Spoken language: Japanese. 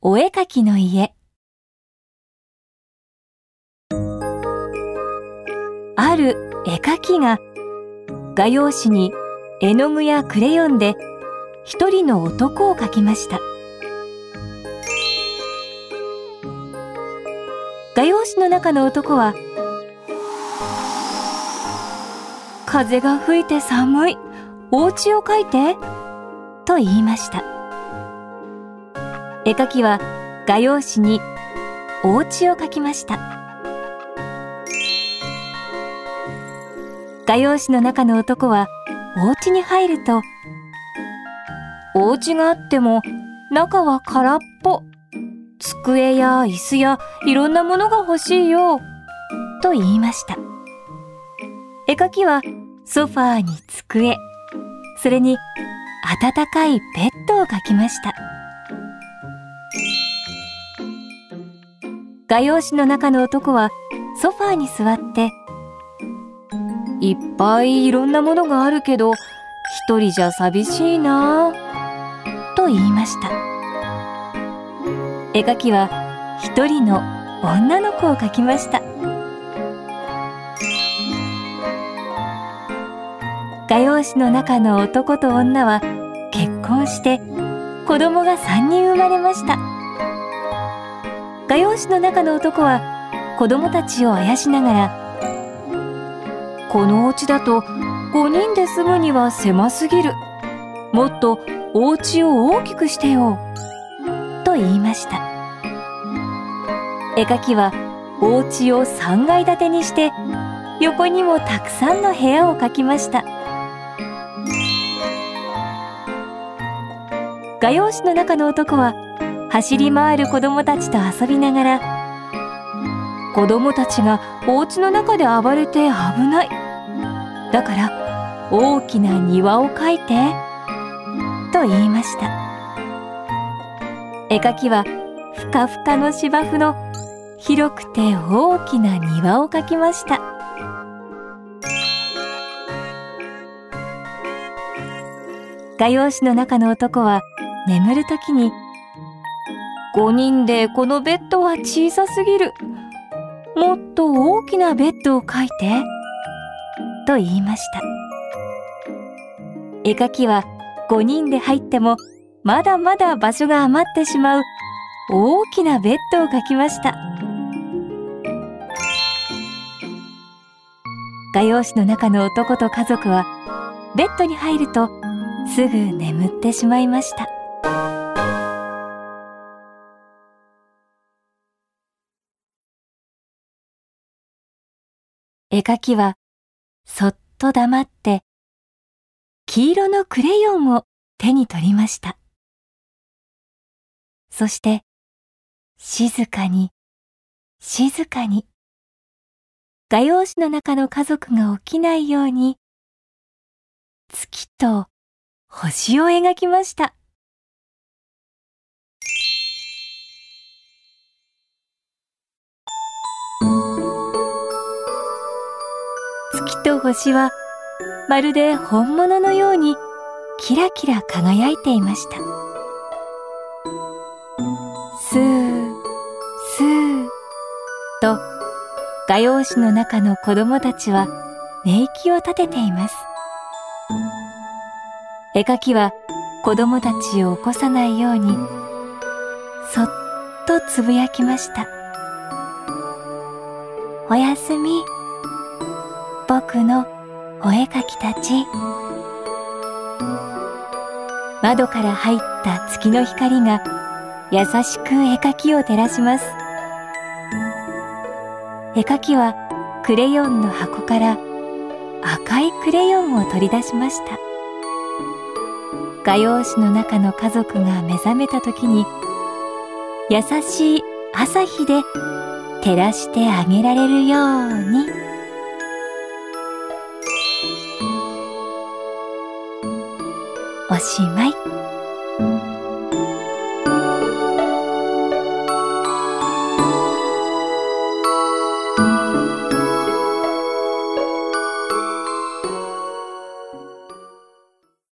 お絵描きの家。ある絵描きが画用紙に絵の具やクレヨンで一人の男を描きました。画用紙の中の男は風が吹いて寒い。お家を描いてと言いました。絵描きは画用紙にお家を描きました。画用紙の中の男はお家に入るとお家があっても中は空っぽ。机や椅子やいろんなものが欲しいよ。と言いました。絵描きはソファーに机。それに暖かいベッドを描きました。画用紙の中の男はソファーに座っていっぱいいろんなものがあるけど一人じゃ寂しいなと言いました。絵描きは一人の女の子を描きました。画用紙の中の男と女は結婚して子供が3人生まれました。画用紙の中の男は子供たちをあやしながらこのお家だと5人で住むには狭すぎる。もっとお家を大きくしてよと言いました。絵描きはお家を3階建てにして横にもたくさんの部屋を描きました。画用紙の中の男は走り回る子供たちと遊びながら子供たちがお家の中で暴れて危ない。だから大きな庭を描いてと言いました。絵描きはふかふかの芝生の広くて大きな庭を描きました。画用紙の中の男は眠るときに5人でこのベッドは小さすぎる。もっと大きなベッドを描いて。と言いました。絵描きは5人で入ってもまだまだ場所が余ってしまう大きなベッドを描きました。画用紙の中の男と家族はベッドに入るとすぐ眠ってしまいました。絵描きはそっと黙って黄色のクレヨンを手に取りました。そして静かに静かに。画用紙の中の家族が起きないように月と星を描きました。と星はまるで本物のようにキラキラ輝いていました。スースーと画用紙の中の子供たちは寝息を立てています。絵描きは子供たちを起こさないようにそっとつぶやきました。おやすみ。僕のお絵描きたち。窓から入った月の光が優しく絵描きを照らします。絵描きはクレヨンの箱から赤いクレヨンを取り出しました。画用紙の中の家族が目覚めた時に優しい朝日で照らしてあげられるように。おしまい。